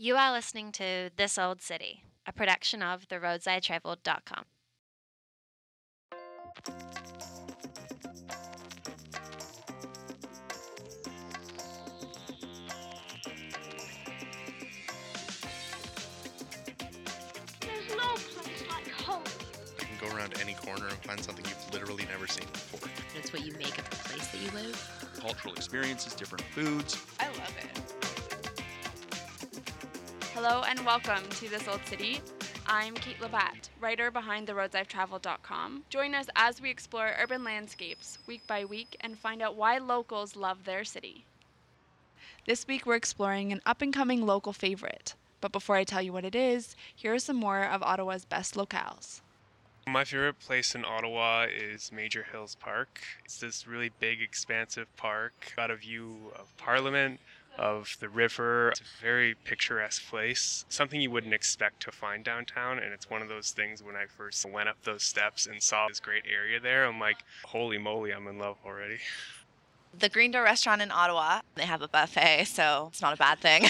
You are listening to This Old City, a production of theroadsidetraveled.com. There's no place like home. I can go around any corner and find something you've literally never seen before. It's what you make of the place that you live. cultural experiences, different foods. Hello and welcome to This Old City. I'm Kate Labatt, writer behind theroadsidetraveled.com. Join us as we explore urban landscapes week by week and find out why locals love their city. This week we're exploring an up and coming local favorite. But before I tell you what it is, here are some more of Ottawa's best locales. My favorite place in Ottawa is Major's Hill Park. It's this really big, expansive park. Got a view of Parliament, of the river. It's a very picturesque place. Something you wouldn't expect to find downtown. And it's one of those things when I first went up those steps and saw this great area there, I'm like, holy moly, I'm in love already. the Green Door restaurant in Ottawa. They have a buffet, so it's not a bad thing.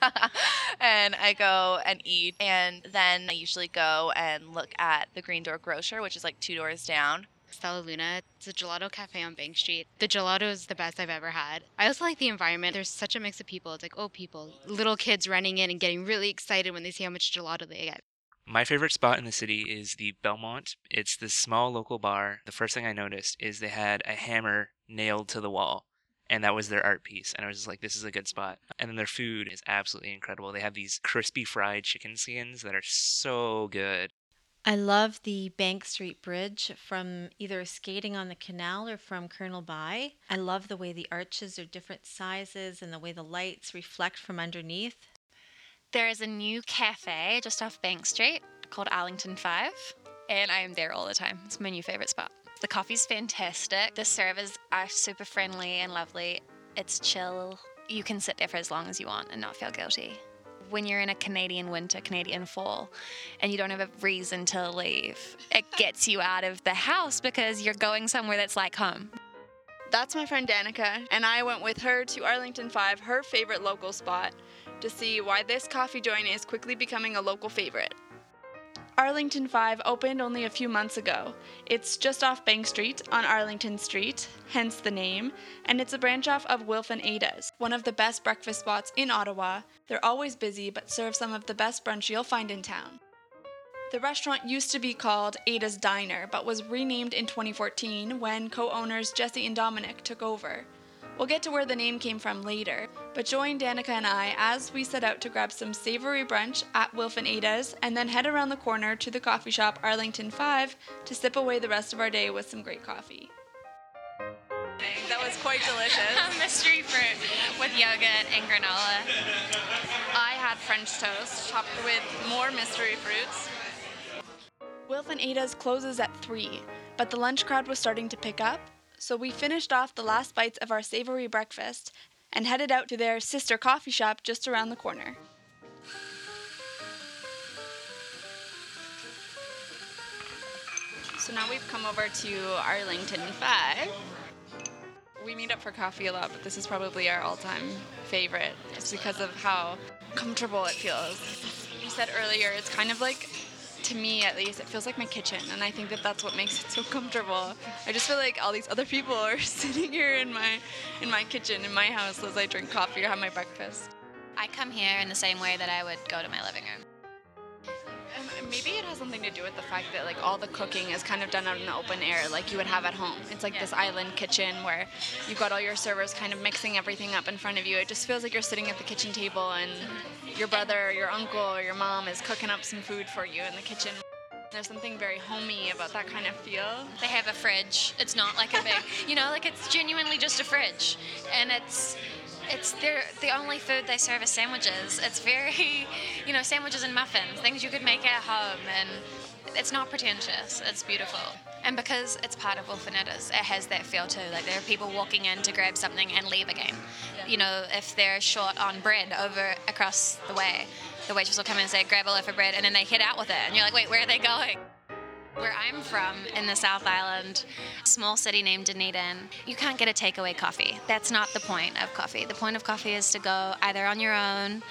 and I go and eat, and then I usually go and look at the Green Door Grocer, which is like two doors down. Stella Luna. It's a gelato cafe on Bank Street. The gelato is the best I've ever had. I also like the environment. There's such a mix of people. It's like old people, little kids running in and getting really excited when they see how much gelato they get. My favorite spot in the city is the Belmont. It's this small local bar. The first thing I noticed is they had a hammer nailed to the wall, and that was their art piece. And I was just like, this is a good spot. And then their food is absolutely incredible. They have these crispy fried chicken skins that are so good. I love the Bank Street Bridge from either skating on the canal or from Colonel By. I love the way the arches are different sizes and the way the lights reflect from underneath. There is a new cafe just off Bank Street called Arlington 5, and I am there all the time. It's my new favorite spot. The coffee's fantastic. The servers are super friendly and lovely. It's chill. You can sit there for as long as you want and not feel guilty. When you're in a Canadian winter, Canadian fall, and you don't have a reason to leave, it gets you out of the house because you're going somewhere that's like home. That's my friend Danica, and I went with her to Arlington 5, her favorite local spot, to see why this coffee joint is quickly becoming a local favorite. Arlington 5 opened only a few months ago. It's just off Bank Street on Arlington Street, hence the name, and it's a branch off of Wilf and Ada's, one of the best breakfast spots in Ottawa. They're always busy but serve some of the best brunch you'll find in town. The restaurant used to be called Ada's Diner, but was renamed in 2014 when co owners Jesse and Dominic took over. We'll get to where the name came from later, but join Danica and I as we set out to grab some savory brunch at Wilf and Ada's and then head around the corner to the coffee shop Arlington 5 to sip away the rest of our day with some great coffee. That was quite delicious. Mystery fruit with yogurt and granola. I had French toast topped with more mystery fruits. Wilf and Ada's closes at 3, but the lunch crowd was starting to pick up, so we finished off the last bites of our savory breakfast and headed out to their sister coffee shop just around the corner. So now we've come over to Arlington 5. We meet up for coffee a lot, but this is probably our all time favorite. It's because of how comfortable it feels. You said earlier, it's kind of like, to me at least, it feels like my kitchen, and I think that that's what makes it so comfortable. I just feel like all these other people are sitting here in my in my kitchen, in my house, as I drink coffee or have my breakfast. I come here in the same way that I would go to my living room. Maybe it has something to do with the fact that like all the cooking is kind of done out in the open air, like you would have at home. It's like Yeah. this island kitchen where you've got all your servers kind of mixing everything up in front of you. It just feels like you're sitting at the kitchen table and your brother or your uncle or your mom is cooking up some food for you in the kitchen. There's something very homey about that kind of feel. They have a fridge. It's not like a big, you know, like it's genuinely just a fridge, and it's it's their the only food they serve is sandwiches. It's very, you know, sandwiches and muffins, things you could make at home, and it's not pretentious. It's beautiful. And because it's part of Wilf and Ada's, it has that feel too. Like there are people walking in to grab something and leave again. You know, if they're short on bread over across the way, the waitress will come in and say, grab a loaf of bread, and then they head out with it. And you're like, wait, where are they going? Where I'm from in the South Island, small city named Dunedin, you can't get a takeaway coffee. That's not the point of coffee. The point of coffee is to go either on your own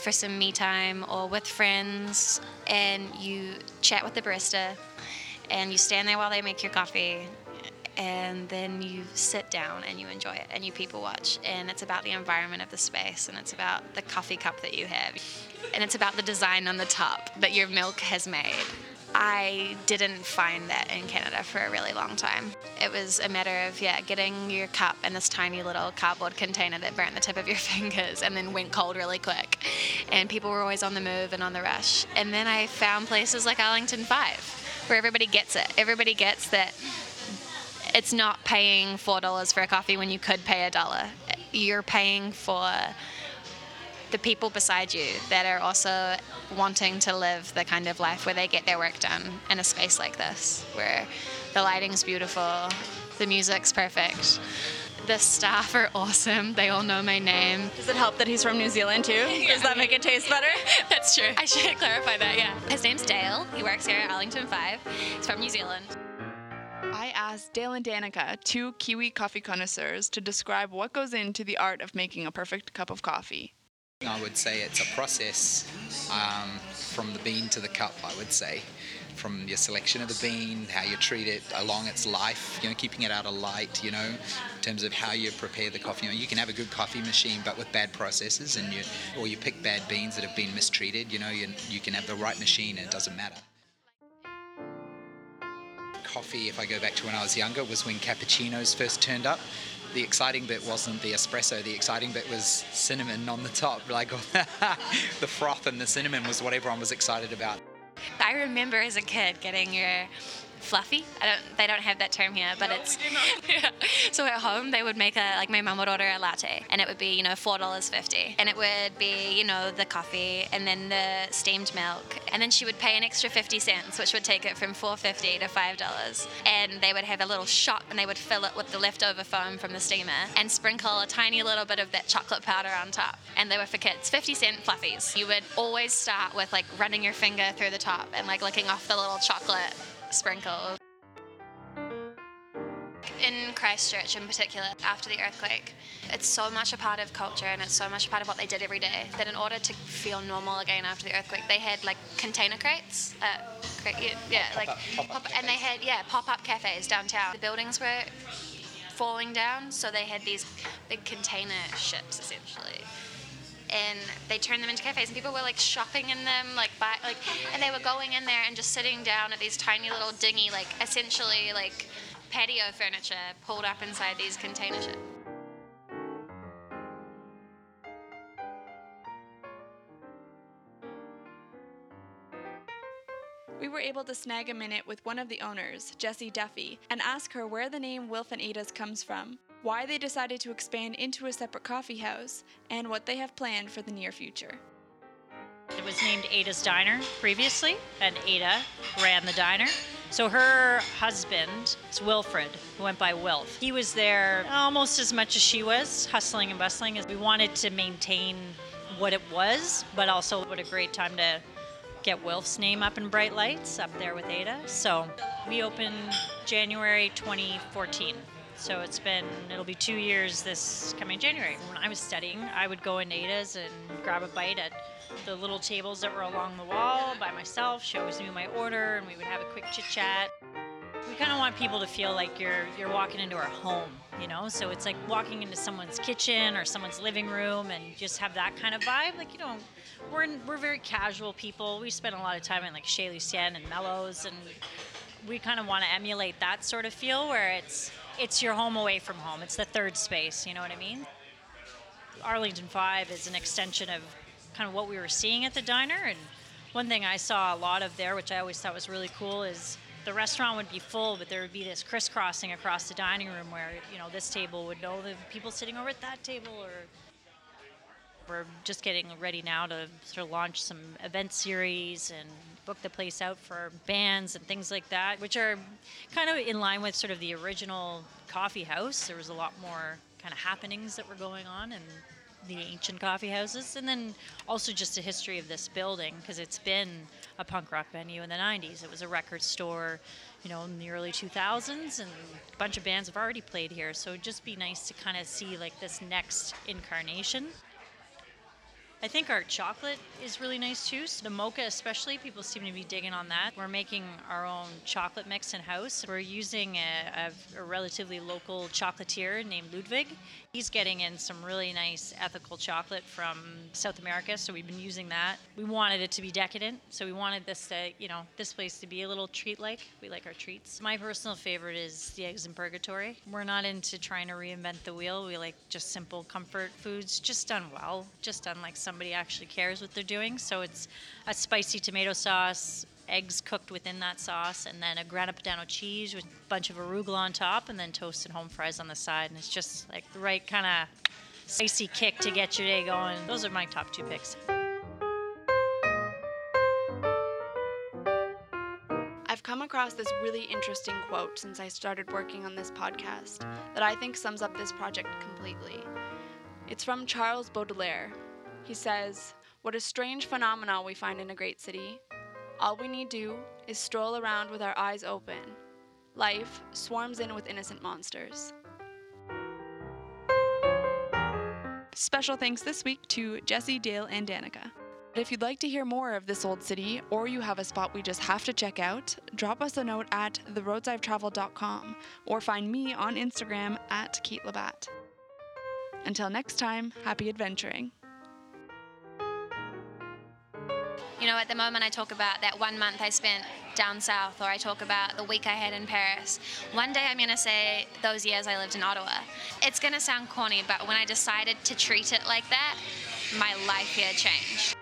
for some me time or with friends and you chat with the barista and you stand there while they make your coffee and then you sit down and you enjoy it and you people watch and it's about the environment of the space and it's about the coffee cup that you have and it's about the design on the top that your milk has made I didn't find that in Canada for a really long time. It was a matter of, yeah, getting your cup in this tiny little cardboard container that burnt the tip of your fingers and then went cold really quick. And people were always on the move and on the rush. And then I found places like Arlington 5 where everybody gets it. Everybody gets that it's not paying $4 for a coffee when you could pay a dollar. You're paying for the people beside you that are also wanting to live the kind of life where they get their work done in a space like this, where the lighting's beautiful, the music's perfect. The staff are awesome. They all know my name. Does it help that he's from New Zealand too? Does that make it taste better? That's true. I should clarify that, yeah. His name's Dale. He works here at Arlington 5. He's from New Zealand. I asked Dale and Danica, two Kiwi coffee connoisseurs, to describe what goes into the art of making a perfect cup of coffee. I would say it's a process um, from the bean to the cup, I would say. From your selection of the bean, how you treat it along its life, you know, keeping it out of light, you know, in terms of how you prepare the coffee. You know, you can have a good coffee machine, but with bad processes, and you, or you pick bad beans that have been mistreated. You know, you, you can have the right machine, and it doesn't matter coffee, if I go back to when I was younger, was when cappuccinos first turned up. The exciting bit wasn't the espresso, the exciting bit was cinnamon on the top. Like the froth and the cinnamon was what everyone was excited about. I remember as a kid getting your fluffy. I don't. They don't have that term here, but No, it's. we do not. yeah. So at home, they would make a like my mum would order a latte, and it would be you know four dollars fifty, and it would be you know the coffee and then the steamed milk, and then she would pay an extra fifty cents, which would take it from four fifty to five dollars, and they would have a little shot, and they would fill it with the leftover foam from the steamer, and sprinkle a tiny little bit of that chocolate powder on top, and they were for kids, fifty cent fluffies. You would always start with like running your finger through the top and like licking off the little chocolate sprinkle. In Christchurch, in particular, after the earthquake, it's so much a part of culture and it's so much a part of what they did every day that in order to feel normal again after the earthquake, they had like container crates. Uh, yeah, yeah, like pop-up pop- and they had yeah pop-up cafes downtown. The buildings were falling down, so they had these big container ships essentially and they turned them into cafes and people were like shopping in them like buy like and they were going in there and just sitting down at these tiny little dingy like essentially like patio furniture pulled up inside these container ships We were able to snag a minute with one of the owners, Jessie Duffy, and ask her where the name Wilf and Ada's comes from, why they decided to expand into a separate coffee house, and what they have planned for the near future. It was named Ada's Diner previously, and Ada ran the diner. So her husband it's Wilfred, who went by Wilf. He was there almost as much as she was, hustling and bustling. As we wanted to maintain what it was, but also what a great time to get Wilf's name up in bright lights up there with Ada. So we opened January 2014. So it's been, it'll be two years this coming January. When I was studying, I would go in Ada's and grab a bite at the little tables that were along the wall by myself. She always knew my order, and we would have a quick chit chat. We kind of want people to feel like you're you're walking into our home, you know. So it's like walking into someone's kitchen or someone's living room, and just have that kind of vibe. Like you know, we're we're very casual people. We spend a lot of time in like Chez Lucien and Mello's, and we kind of want to emulate that sort of feel where it's it's your home away from home. It's the third space. You know what I mean? Arlington Five is an extension of kind of what we were seeing at the diner. And one thing I saw a lot of there, which I always thought was really cool, is the restaurant would be full, but there would be this crisscrossing across the dining room where you know this table would know the people sitting over at that table, or we're just getting ready now to sort of launch some event series and book the place out for bands and things like that, which are kind of in line with sort of the original coffee house. There was a lot more kind of happenings that were going on, and the ancient coffee houses, and then also just a history of this building because it's been a punk rock venue in the 90s. It was a record store, you know, in the early 2000s, and a bunch of bands have already played here. So it'd just be nice to kind of see like this next incarnation. I think our chocolate is really nice too. So the mocha, especially, people seem to be digging on that. We're making our own chocolate mix in house. We're using a, a, a, relatively local chocolatier named Ludwig. He's getting in some really nice ethical chocolate from South America, so we've been using that. We wanted it to be decadent, so we wanted this to, you know, this place to be a little treat-like. We like our treats. My personal favorite is the eggs in purgatory. We're not into trying to reinvent the wheel. We like just simple comfort foods, just done well, just done like somebody actually cares what they're doing. So it's a spicy tomato sauce, eggs cooked within that sauce, and then a grana padano cheese with a bunch of arugula on top, and then toasted home fries on the side. And it's just like the right kind of spicy kick to get your day going. Those are my top two picks. I've come across this really interesting quote since I started working on this podcast that I think sums up this project completely. It's from Charles Baudelaire, he says, What a strange phenomenon we find in a great city. All we need do is stroll around with our eyes open. Life swarms in with innocent monsters. Special thanks this week to Jesse, Dale, and Danica. If you'd like to hear more of this old city, or you have a spot we just have to check out, drop us a note at theroadsidetraveled.com or find me on Instagram at Kate Labatt. Until next time, happy adventuring. Know, at the moment I talk about that one month I spent down south, or I talk about the week I had in Paris. One day I'm going to say those years I lived in Ottawa. It's going to sound corny, but when I decided to treat it like that, my life here changed.